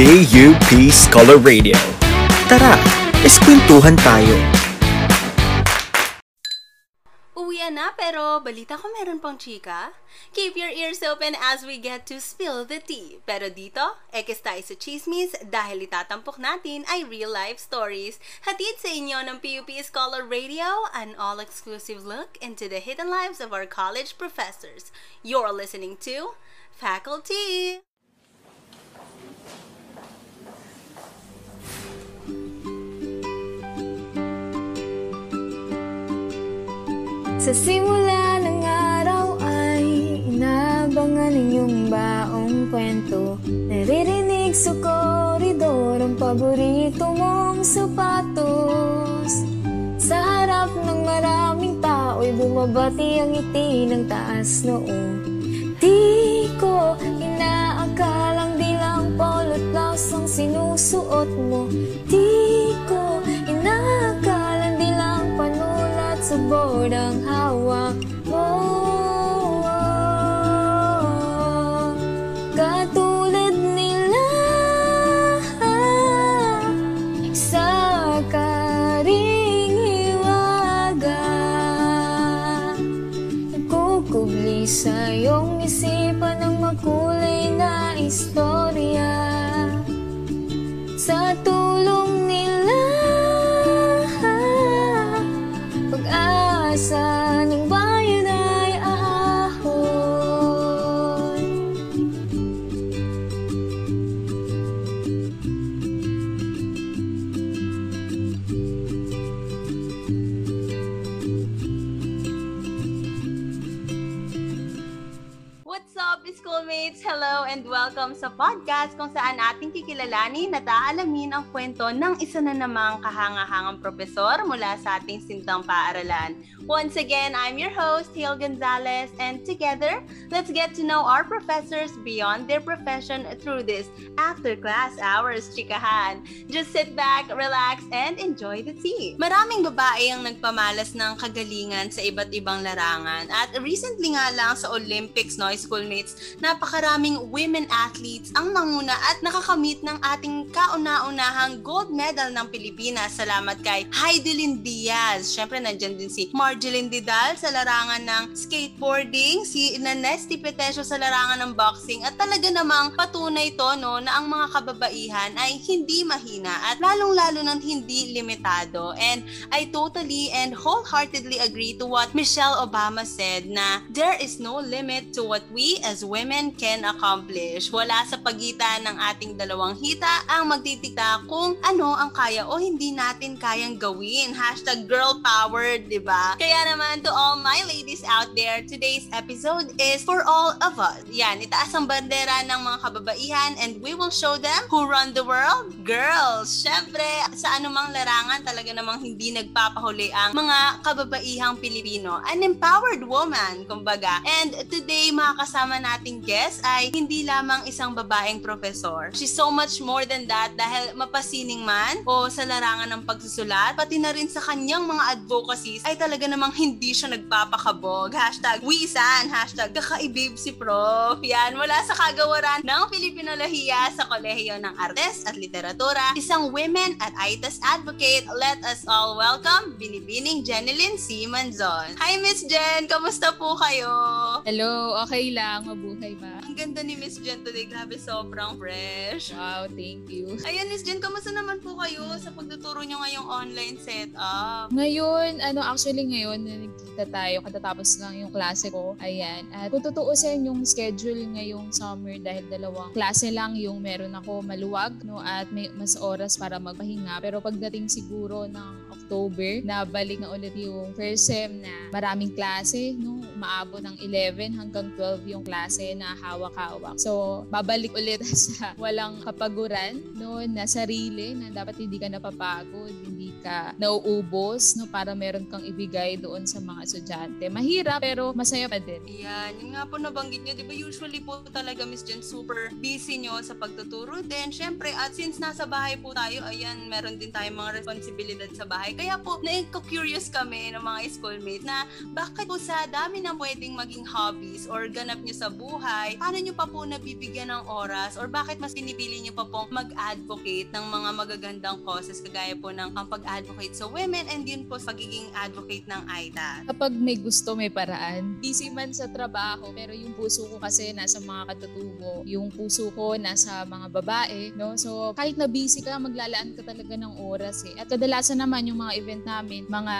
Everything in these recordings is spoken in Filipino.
BUP Scholar Radio. Tara, eskwentuhan tayo. Uwian na pero balita ko meron pang chika. Keep your ears open as we get to spill the tea. Pero dito, ekis tayo sa chismis dahil itatampok natin ay real-life stories. Hatid sa inyo ng PUP Scholar Radio, an all-exclusive look into the hidden lives of our college professors. You're listening to Faculty. Sa simula ng araw ay inabangan ninyong baong kwento. Naririnig sa koridor ang paborito mong sapatos. Sa harap ng maraming tao'y bumabati ang ngiti ng taas noo Di ko inaakalang di lang polot blouse ang sinusuot mo. Di panulat sa board ang hawak welcome sa podcast kung saan ating kikilalanin at aalamin ang kwento ng isa na namang kahangahangang profesor mula sa ating sintang paaralan. Once again, I'm your host, Hale Gonzalez, and together, let's get to know our professors beyond their profession through this after-class hours, chikahan. Just sit back, relax, and enjoy the tea. Maraming babae ang nagpamalas ng kagalingan sa iba't ibang larangan at recently nga lang sa Olympics, no, schoolmates, napakaraming women athletes ang nanguna at nakakamit ng ating kauna-unahang gold medal ng Pilipinas. Salamat kay Heidelin Diaz. Siyempre, nandyan din si Marjeline Didal sa larangan ng skateboarding, si Nanesti Petesio sa larangan ng boxing, at talaga namang patunay to no, na ang mga kababaihan ay hindi mahina at lalong-lalo nang hindi limitado. And I totally and wholeheartedly agree to what Michelle Obama said na there is no limit to what we as women can accomplish. Wala sa pagitan ng ating dalawang hita ang magtitika kung ano ang kaya o hindi natin kayang gawin. Hashtag girl power, di ba? Kaya naman to all my ladies out there, today's episode is for all of us. Yan, itaas ang bandera ng mga kababaihan and we will show them who run the world? Girls! Siyempre, sa anumang larangan talaga namang hindi nagpapahuli ang mga kababaihang Pilipino. An empowered woman, kumbaga. And today, mga kasama nating guest ay hindi lamang isang babaeng profesor. She's so much more than that dahil mapasining man o sa larangan ng pagsusulat, pati na rin sa kanyang mga advocacies ay talaga namang hindi siya nagpapakabog. Hashtag Wisan, hashtag kakaibib si Prof. Yan, mula sa kagawaran ng Filipinolahiya sa Kolehiyo ng Artes at Literatura, isang women at ITAS advocate, let us all welcome Binibining Jeneline C. Manzon. Hi Miss Jen, kamusta po kayo? Hello, okay lang. Mabuhay ba? Ang ganda ni Miss Jen today. Grabe, sobrang fresh. Wow, thank you. Ayan, Miss Jen, kamusta naman po kayo sa pagtuturo nyo ngayong online setup? Ngayon, ano, actually ngayon, nagkita tayo katatapos lang yung klase ko. Ayan. At kung tutuusin yung schedule ngayong summer dahil dalawang klase lang yung meron ako maluwag, no, at may mas oras para magpahinga. Pero pagdating siguro ng October, nabalik na ulit yung first sem na maraming klase, no, maabot ng 11 hanggang 12 yung klase na hawak-hawak. So, babalik ulit sa walang kapaguran, no, na sarili, na dapat hindi ka napapagod, hindi ka nauubos, no, para meron kang ibigay doon sa mga estudyante. Mahirap, pero masaya pa din. Ayan, yun nga po nabanggit nyo, di ba usually po talaga Miss Jen super busy nyo sa pagtuturo din. Siyempre, at since nasa bahay po tayo, ayan, meron din tayong mga responsibilidad sa bahay. Kaya po, na-curious kami ng mga schoolmate na bakit po sa dami ng pwedeng maging hobbies or ganap nyo sa buhay, paano nyo pa po nabibigyan ng oras or bakit mas pinipili nyo pa pong mag-advocate ng mga magagandang causes kagaya po ng ang pag-advocate sa women and yun po pagiging advocate ng AITA? Kapag may gusto, may paraan. Busy man sa trabaho, pero yung puso ko kasi nasa mga katutubo. Yung puso ko nasa mga babae, no? So, kahit na busy ka, maglalaan ka talaga ng oras eh. At kadalasan naman yung mga event namin, mga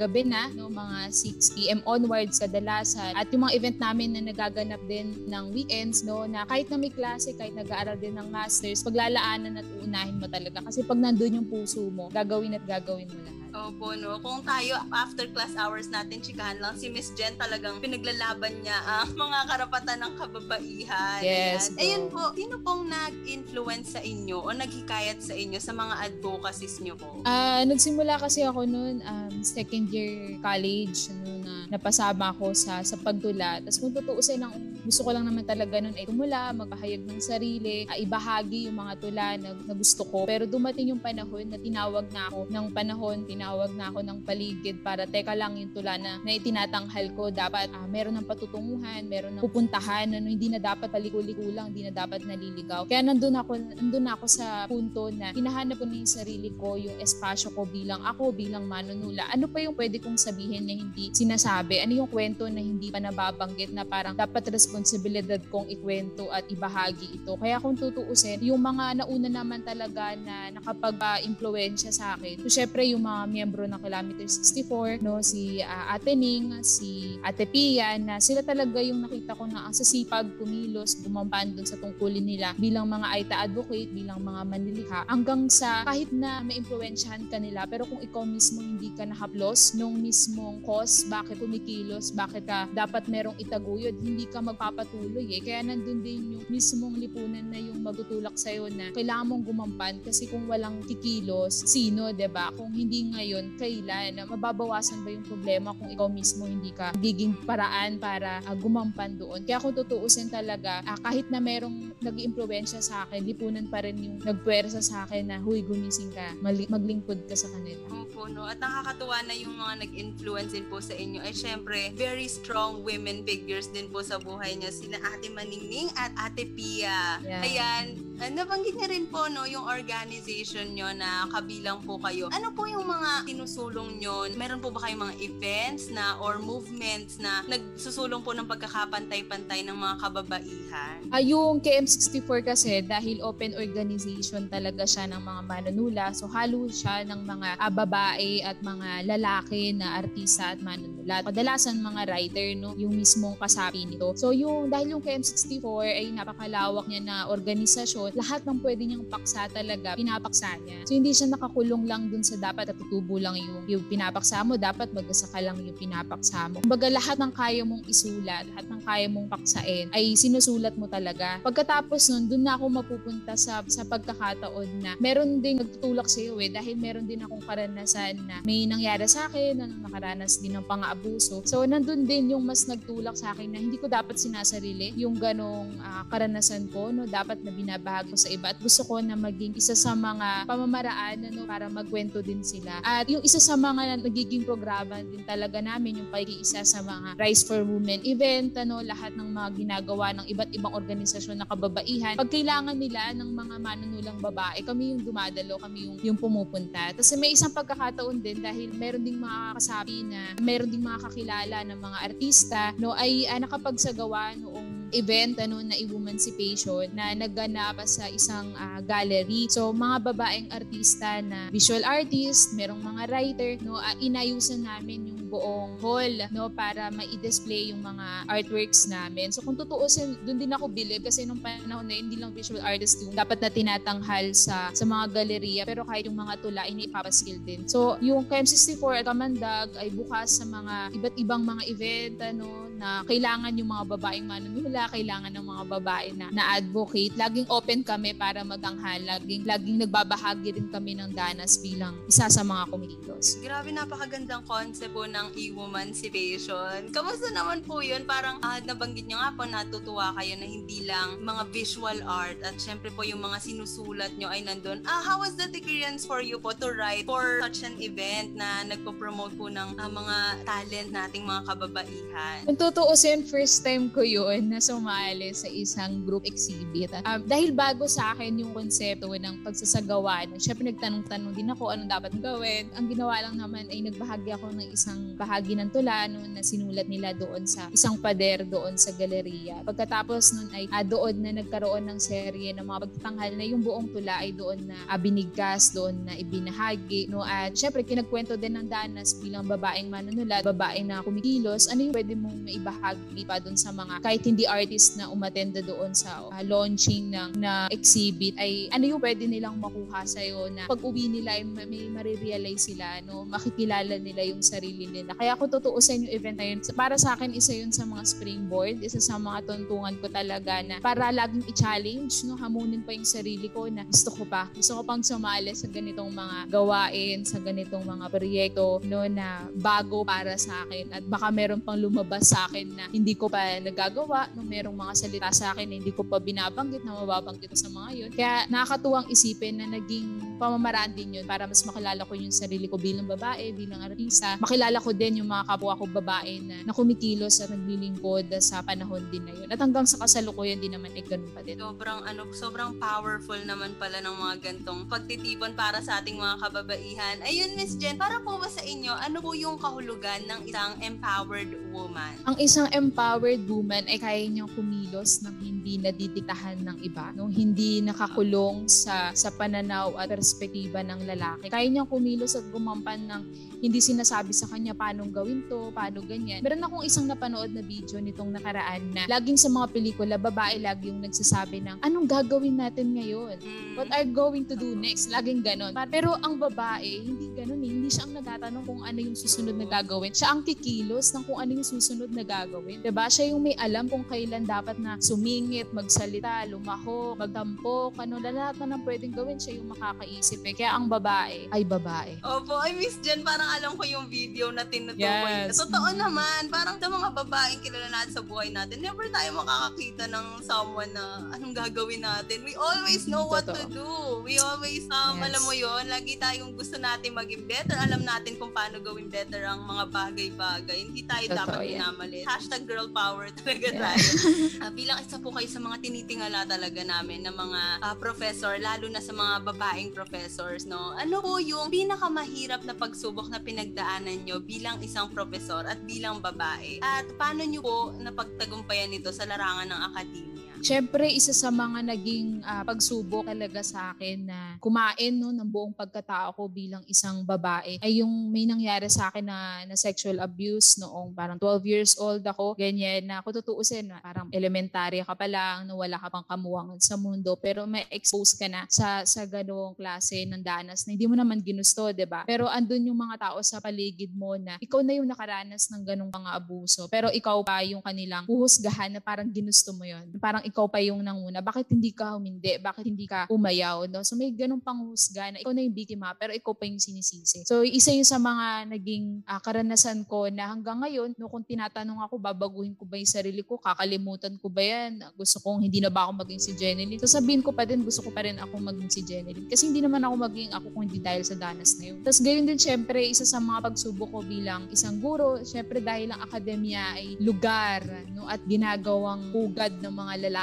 gabi na, no? Mga 6 p.m. onwards kadalasan. At yung mga event namin na nagaganap din ng weekends, no? Na kahit na may klase, kahit nag-aaral din ng masters, paglalaanan at uunahin mo talaga. Kasi pag nandun yung puso mo, gagawin at gagawin mo lahat. Opo, no. Kung tayo, after class hours natin, chikahan lang, si Miss Jen talagang pinaglalaban niya ang mga karapatan ng kababaihan. Yes, Ayan. Ayun po, sino pong nag-influence sa inyo o naghikayat sa inyo sa mga advocacies niyo po? Ah, nagsimula kasi ako noon um, second year college ano na napasama ako sa sa pagtula. Tapos kung tutuusin ang gusto ko lang naman talaga noon ay tumula, magpahayag ng sarili, ah, ibahagi yung mga tula na, na gusto ko. Pero dumating yung panahon na tinawag na ako ng panahon, tinawag na ako ng paligid para teka lang yung tula na, na itinatanghal ko. Dapat ah, meron ng patutunguhan, meron ng pupuntahan, ano, hindi na dapat paliko-liko lang, hindi na dapat naliligaw. Kaya nandun ako, nandun ako sa punto na hinahanap ko na yung sarili ko, yung espasyo ko bilang ako, bilang manunula. Ano pa yung pwede kong sabihin na hindi sinasabi? Ano yung kwento na hindi pa nababanggit na parang dapat responsibilidad kong ikwento at ibahagi ito. Kaya kung tutuusin, yung mga nauna naman talaga na nakapag-impluensya sa akin, so syempre yung mga miyembro ng Kilometer 64, no, si ah, Ate Ning, si Ate Pia, na sila talaga yung nakita ko na ang sasipag, kumilos, gumampan dun sa tungkulin nila bilang mga AITA advocate, bilang mga manlilikha, hanggang sa kahit na maimpluensyahan ka nila, pero kung ikaw mismo hindi ka nakaplos nung mismong cause, bakit kumikilos, bakit ka dapat merong itaguyod, hindi ka magpapatuloy eh. Kaya nandun din yung mismong lipunan na yung magtutulak sa'yo na kailangan mong gumampan kasi kung walang kikilos, sino, ba Kung hindi ngayon, kailan? Mababawasan ba yung problema kung ikaw mismo hindi ka giging paraan para ah, gumampan doon? Kaya kung tutuusin talaga, ah, kahit na merong nag impluwensya sa akin, lipunan pa rin yung nagpuwersa sa akin na, huy, gumising ka, maglingkod ka sa kanila. Opo, no. At nakakatuwa na yung mga nag-influence din po sa inyo ay syempre, very strong women figures din po sa buhay niya. Sina Ate Maningning at Ate Pia. Yeah. Ayan, ah, nabanggit niya rin po no, yung organization nyo na kabilang po kayo. Ano po yung mga sinusulong nyo? Meron po ba kayong mga events na or movements na nagsusulong po ng pagkakapantay-pantay ng mga kababaihan? Ah, yung KM64 kasi dahil open organization talaga siya ng mga manunula. So halo siya ng mga ah, babae at mga lalaki na artista at manunula. Kadalasan mga writer no, yung mismong kasapi nito. So yung dahil yung KM64 ay napakalawak niya na organisasyon, lahat ng pwede niyang paksa talaga pinapaksa niya. So hindi siya nakakulong lang dun sa dapat natutubo lang yung, yung pinapaksa mo, dapat magasa ka lang yung pinapaksa mo. Kumbaga lahat ng kaya mong isulat, lahat ng kaya mong paksain ay sinusulat mo talaga. Pagkatapos nun, dun na ako mapupunta sa, sa pagkakataon na meron ding nagtutulak sa iyo eh dahil meron din akong karanasan na may nangyari sa akin na nakaranas din ng pang-aabuso. So nandun din yung mas nagtulak sa akin na hindi ko dapat sinasarili yung ganong ah, karanasan ko, no, dapat na binabahagi sa iba at gusto ko na maging isa sa mga pamamaraan ano, para magkwento din sila. At yung isa sa mga nagiging programa din talaga namin yung pag-iisa sa mga Rise for Women event, ano, lahat ng mga ginagawa ng iba't ibang organisasyon na kababaihan. Pag kailangan nila ng mga manunulang babae, kami yung dumadalo, kami yung, yung pumupunta. Tapos may isang pagkakataon din dahil meron ding mga kasabi na meron ding mga kakilala ng mga artista no ay ah, nakapagsagawa noong event ano na emancipation na nagganap sa isang ah, gallery. So mga babaeng artista na visual artist, merong mga writer no ah, inayusan namin yung buong hall no para ma-display yung mga artworks namin. So kung tutuusin, doon din ako bilib kasi nung panahon na yun, hindi lang visual artist yung dapat na tinatanghal sa sa mga galeriya pero kahit yung mga tula inipapaskil din. So yung KM64 at Kamandag ay bukas sa mga iba't ibang mga event ano na kailangan yung mga babaeng manunula, kailangan ng mga babae na, na advocate. Laging open kami para maganghal, laging laging nagbabahagi din kami ng danas bilang isa sa mga kumikilos. Grabe, napakagandang concept po ng emancipation. Kamusta naman po yun? Parang ah, nabanggit nyo nga po, natutuwa kayo na hindi lang mga visual art at syempre po yung mga sinusulat nyo ay nandun. Ah, how was that experience for you po to write for such an event na nagpo-promote po ng ah, mga talent nating mga kababaihan? Kung tutuusin, first time ko yun na sumali sa isang group exhibit. Um, dahil bago sa akin yung konsepto ng pagsasagawa, syempre nagtanong-tanong din ako anong dapat gawin. Ang ginawa lang naman ay nagbahagi ako ng isang bahagi ng tula no, na sinulat nila doon sa isang pader doon sa galeriya. Pagkatapos nun ay uh, doon na nagkaroon ng serye ng mga pagtatanghal na yung buong tula ay doon na uh, binigkas, doon na ibinahagi. No? At syempre kinagkwento din ng Danas bilang babaeng manunulat, babaeng na kumikilos, ano yung pwede mong maibahagi pa doon sa mga kahit hindi artist na umatenda doon sa uh, launching ng na exhibit ay ano yung pwede nilang makuha sa iyo na pag uwi nila ay may marirealize sila no makikilala nila yung sarili nila kaya ako tutuusin yung event na yun. Para sa akin isa yun sa mga springboard. Isa sa mga tuntungan ko talaga na para laging i-challenge no? Hamunin pa yung sarili ko na gusto ko pa. Gusto ko pang sumali sa ganitong mga gawain sa ganitong mga proyekto no? Na bago para sa akin. At baka meron pang lumabas sa akin na hindi ko pa nagagawa no? Merong mga salita sa akin na hindi ko pa binabanggit na mababanggit sa mga yun. Kaya nakakatuwang isipin na naging pamamaraan din yun para mas makilala ko yung sarili ko bilang babae bilang artista. Makilala ko din yung mga kapwa ko babae na, na kumikilos at naglilingkod sa panahon din na yun at hanggang sa kasalukuyan din naman ay ganun pa din sobrang ano sobrang powerful naman pala ng mga gantong pagtitipon para sa ating mga kababaihan ayun Miss Jen para po ba sa inyo ano po yung kahulugan ng isang empowered woman ang isang empowered woman ay kaya niyang kumilos ng hindi nadidiktahan ng iba, no? hindi nakakulong sa sa pananaw at perspektiba ng lalaki. Kaya niyang kumilos at gumampan ng hindi sinasabi sa kanya paano gawin to, paano ganyan. Meron akong isang napanood na video nitong nakaraan na laging sa mga pelikula, babae lagi yung nagsasabi ng anong gagawin natin ngayon? Mm. What are going to do next? Laging ganon. Pero ang babae, hindi ganon eh. Hindi siya ang nagtatanong kung ano yung susunod na gagawin. Siya ang kikilos ng kung ano yung susunod na gagawin. Diba? Siya yung may alam kung kailan dapat na sumingit, magsalita, lumaho, magtampok, ano, lahat na nang pwedeng gawin, siya yung makakaisip eh. Kaya ang babae ay babae. Opo, ay Miss Jen, parang alam ko yung video na tinutukoy. Yes. Totoo naman, parang sa mga babaeng kilala natin sa buhay natin, never tayo makakakita ng someone na anong gagawin natin. We always know what to Totoo. do. We always, um, Yes. alam mo yon lagi tayong gusto natin maging better. Alam natin kung paano gawin better ang mga bagay-bagay. Hindi tayo Totoo dapat minamalit. Hashtag girl power talaga Yeah. tayo. Ah, bilang isa po kayo sa mga tinitingala talaga namin ng mga ah, professor, lalo na sa mga babaeng professors, no? Ano po yung pinakamahirap na pagsubok na pinagdaanan nyo bilang isang professor at bilang babae? At paano nyo po napagtagumpayan ito sa larangan ng akademya? Siyempre, isa sa mga naging ah, pagsubok talaga sa akin na kumain no, ng buong pagkatao ko bilang isang babae ay yung may nangyari sa akin na, na sexual abuse noong parang 12 years old ako. Ganyan na kung tutuusin, parang elementary ka pa lang, wala ka pang kamuwangan sa mundo, pero may expose ka na sa, sa ganong klase ng danas na hindi mo naman ginusto, ba Pero andun yung mga tao sa paligid mo na ikaw na yung nakaranas ng ganong mga abuso, pero ikaw pa yung kanilang huhusgahan na parang ginusto mo yon Parang ikaw pa yung nanguna. Bakit hindi ka humindi? Bakit hindi ka umayaw? No? So may ganong panghusga na ikaw na yung biktima pero ikaw pa yung sinisisi. So isa yun sa mga naging ah, karanasan ko na hanggang ngayon, no, kung tinatanong ako, babaguhin ko ba yung sarili ko? Kakalimutan ko ba yan? Gusto kong hindi na ba ako maging si Jenny So sabihin ko pa din, gusto ko pa rin ako maging si Jenny Kasi hindi naman ako maging ako kung hindi dahil sa danas na yun. Tapos gayon din syempre, isa sa mga pagsubok ko bilang isang guro, syempre dahil ang akademya ay lugar no, at ginagawang pugad ng mga lalaki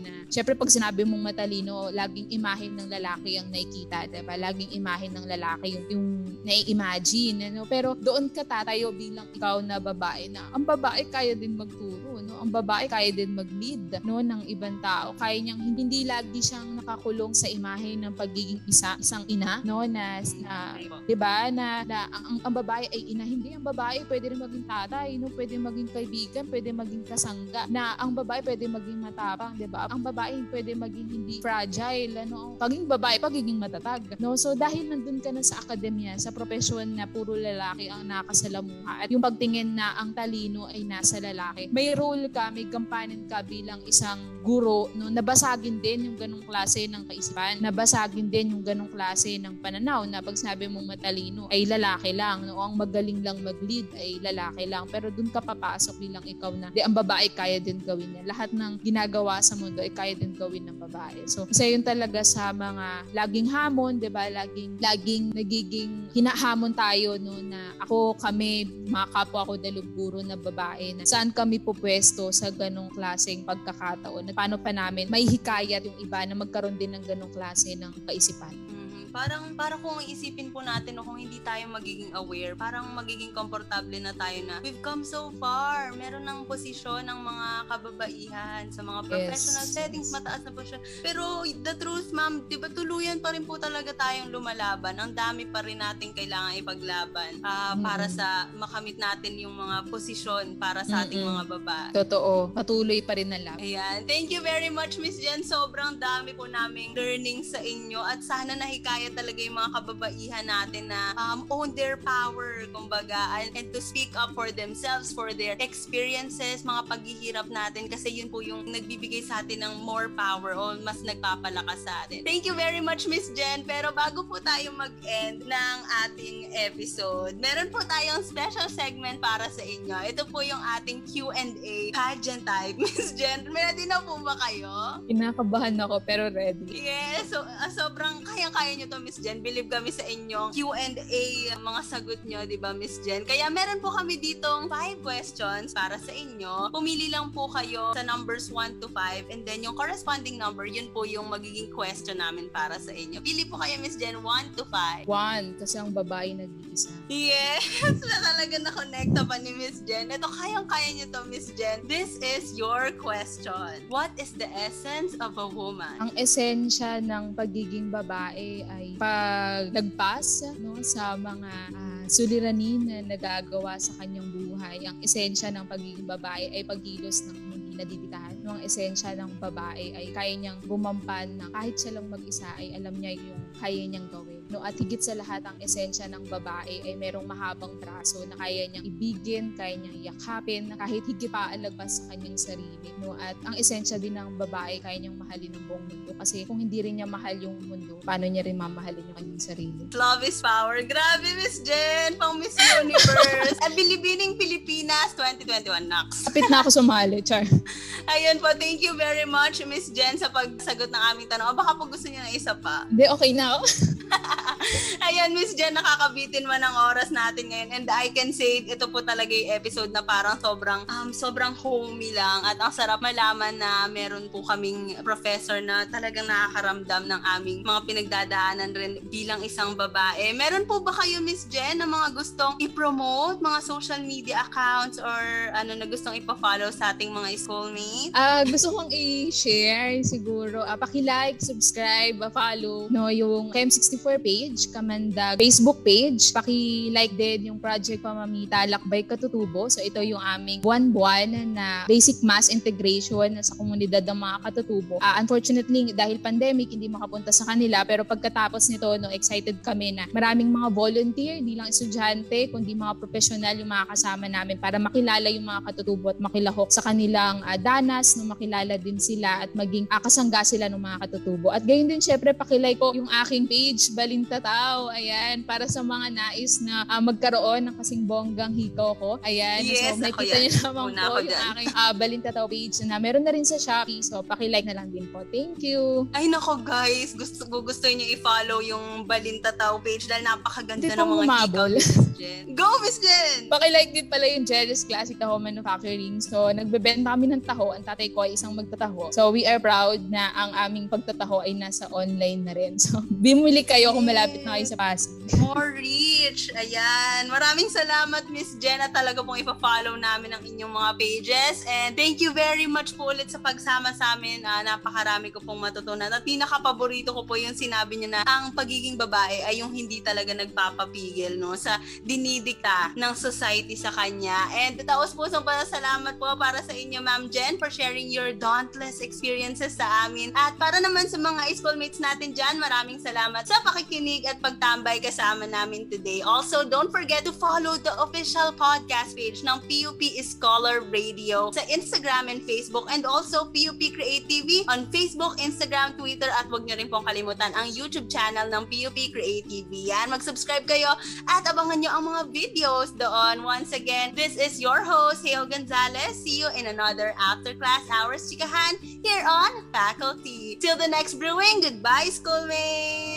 na syempre pag sinabi mong matalino, laging imahin ng lalaki ang nakikita, diba? Laging imahin ng lalaki yung, yung nai-imagine. Ano? Pero doon ka tatayo bilang ikaw na babae na ang babae kaya din magturo. No? Ang babae kaya din mag-lead no? ng ibang tao. Kaya niyang hindi lagi siyang nakakulong sa imahe ng pagiging isa, isang ina no? na, na 'di ba na, na ang, ang babae ay ina hindi ang babae pwede rin maging tatay no pwede maging kaibigan pwede maging kasangga na ang babae pwede maging matapang 'di ba? Ang babae pwede maging hindi fragile ano? Pagiging babae pagiging matatag. No? So dahil nandun ka na sa akademya sa profesyon na puro lalaki ang nakasalamuha at yung pagtingin na ang talino ay nasa lalaki may role ka may gampanin ka bilang isang guro no? Nabasagin din yung ganong klase ng kaisipan. Nabasagin din yung ganong klase ng pananaw na pag sinabi mong matalino ay lalaki lang no? Ang magaling lang mag-lead ay lalaki lang. Pero dun ka papasok bilang ikaw na di ang babae kaya din gawin niya. Lahat ng ginagawa nagagawa sa mundo ay kaya din gawin ng babae. So, isa yun talaga sa mga laging hamon, 'di ba? Laging laging nagiging hinahamon tayo no na ako kami mga kapwa ko daluguro na babae na saan kami pupwesto sa ganong klaseng pagkakataon at paano pa namin may hikayat yung iba na magkaroon din ng ganong klase ng kaisipan. Parang para kung isipin po natin no, kung hindi tayo magiging aware, parang magiging komportable na tayo na we've come so far. Meron ng posisyon ng mga kababaihan sa mga professional Yes. settings, mataas na posisyon. Pero the truth, ma'am, di ba tuluyan pa rin po talaga tayong lumalaban. Ang dami pa rin natin kailangan ipaglaban ah, para Mm. sa makamit natin yung mga posisyon para sa ating Mm-mm. mga babae. Totoo, patuloy pa rin na lang. Ayan. Thank you very much, Miss Jen. Sobrang dami po naming learning sa inyo at sana nahikaya talaga yung mga kababaihan natin na um, own their power, kumbaga, and, and to speak up for themselves, for their experiences, mga paghihirap natin kasi yun po yung nagbibigay sa atin ng more power o mas nagpapalakas sa atin. Thank you very much, Miss Jen. Pero bago po tayo mag-end ng ating episode, meron po tayong special segment para sa inyo. Ito po yung ating Q&A pageant type. Miss Jen, ready na po ba kayo? Kinakabahan ako pero ready. Yes, so, ah, sobrang kayang-kaya nyo to, Miss Jen. Believe kami sa inyong Q&A, mga sagot nyo, di ba, Miss Jen? Kaya meron po kami ditong five questions para sa inyo. Pumili lang po kayo sa numbers 1 to 5 and then yung corresponding number, yun po yung magiging question namin para sa inyo. Pili po kayo, Miss Jen, 1 to 5. One, kasi ang babae nag-iisa. Yes, na talaga na-connecta pa ni Miss Jen. Ito, kayang-kaya niyo to, Miss Jen. This is your question. What is the essence of a woman? Ang esensya ng pagiging babae ay paglagpas no, sa mga ah, suliranin na nagagawa sa kanyang buhay. Ang esensya ng pagiging babae ay pagkilos ng hindi nadidikahan. No, ang esensya ng babae ay kaya niyang bumampan na kahit siya lang mag-isa ay alam niya yung kaya niyang gawin. No, at higit sa lahat ang esensya ng babae ay merong mahabang braso na kaya niyang ibigin, kaya niyang yakapin, na kahit higit pa ang lagpas sa kanyang sarili. No, at ang esensya din ng babae kaya niyang mahalin ng buong mundo kasi kung hindi rin niya mahal yung mundo, paano niya rin mamahalin yung kanyang sarili? Love is power. Grabe, Miss Jen! Pang Miss Universe. At Bilibining Pilipinas 2021 Nax. Kapit na ako sumali, Char. Ayun po, thank you very much, Miss Jen, sa pagsagot ng aming tanong. O baka po gusto niyo ng isa pa. Hindi, okay na ako. Ayan, Miss Jen, nakakabitin man ang oras natin ngayon. And I can say, ito po talaga yung episode na parang sobrang, um, sobrang homey lang. At ang sarap malaman na meron po kaming professor na talagang nakakaramdam ng aming mga pinagdadaanan rin bilang isang babae. Meron po ba kayo, Miss Jen, na mga gustong i-promote, mga social media accounts or ano na gustong ipa-follow sa ating mga schoolmates? Ah, gusto kong i-share siguro, ah, paki-like, subscribe, ah, follow no yung KM64 page, Kamandag Facebook page, paki-like din yung Project Pamamita Lakbay Katutubo. So ito yung aming buwan-buwan na basic mass integration sa komunidad ng mga katutubo. Ah, unfortunately, dahil pandemic, hindi makapunta sa kanila pero pagkatapos nito, no, excited kami na maraming mga volunteer, di lang estudyante, kundi mga professional yung mga kasama namin para makilala yung mga katutubo at makilahok sa kanilang ah, danas, no, makilala din sila at maging ah, kasangga sila ng mga katutubo. At gayon din syempre pakilike ko yung aking page, Balintatao, ayan, para sa mga nais na ah, magkaroon ng kasing bonggang hiko ko. Ayan, Yes, so yan. niyo naman Una po yung dyan. aking ah, Balintatao page na meron na rin sa Shopee. So pakilike na lang din po. Thank you. Ay nako guys, gusto gusto niyo i-follow yung Balintataw page dahil napakaganda Hindi ng mga Jen. Go Miss Jen! Pakilike din pala yung Jealous Classic Taho Manufacturing. So, nagbebenta kami ng taho. Ang tatay ko ay isang magtataho. So, we are proud na ang aming pagtataho ay nasa online na rin. So, bimili kayo kung malapit na kayo sa Pasig. More reach. Ayan. Maraming salamat Miss Jen at talaga pong ipa-follow namin ang inyong mga pages. And thank you very much po ulit sa pagsama sa amin. Ah, napakarami ko pong matutunan. At pinaka-paborito ko po yung sinabi niya na ang pagiging babae ay yung hindi talaga nagpapapigil no sa dinidikta ng society sa kanya. And taos pusong salamat po para sa inyo Ma'am Jen for sharing your dauntless experiences sa amin. At para naman sa mga schoolmates natin dyan, maraming salamat sa pakikinig at pagtambay kasama namin today. Also, don't forget to follow the official podcast page ng PUP Scholar Radio sa Instagram and Facebook and also PUP Create TV on Facebook, Instagram, Twitter at huwag niyo rin pong kalimutan ang YouTube channel ng PUP Create TV. Yan, mag-subscribe kayo at abangan niyo ang mga videos doon. Once again, this is your host, Heo Gonzalez. See you in another After Class Hours Chikahan here on Faculty. Till the next brewing, goodbye schoolmates!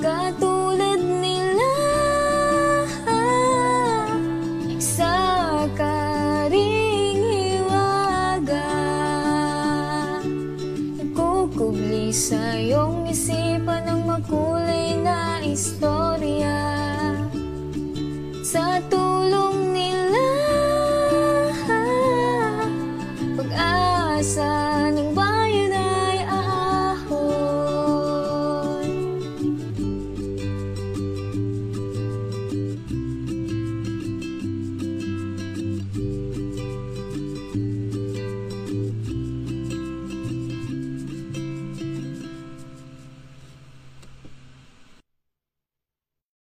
Katulad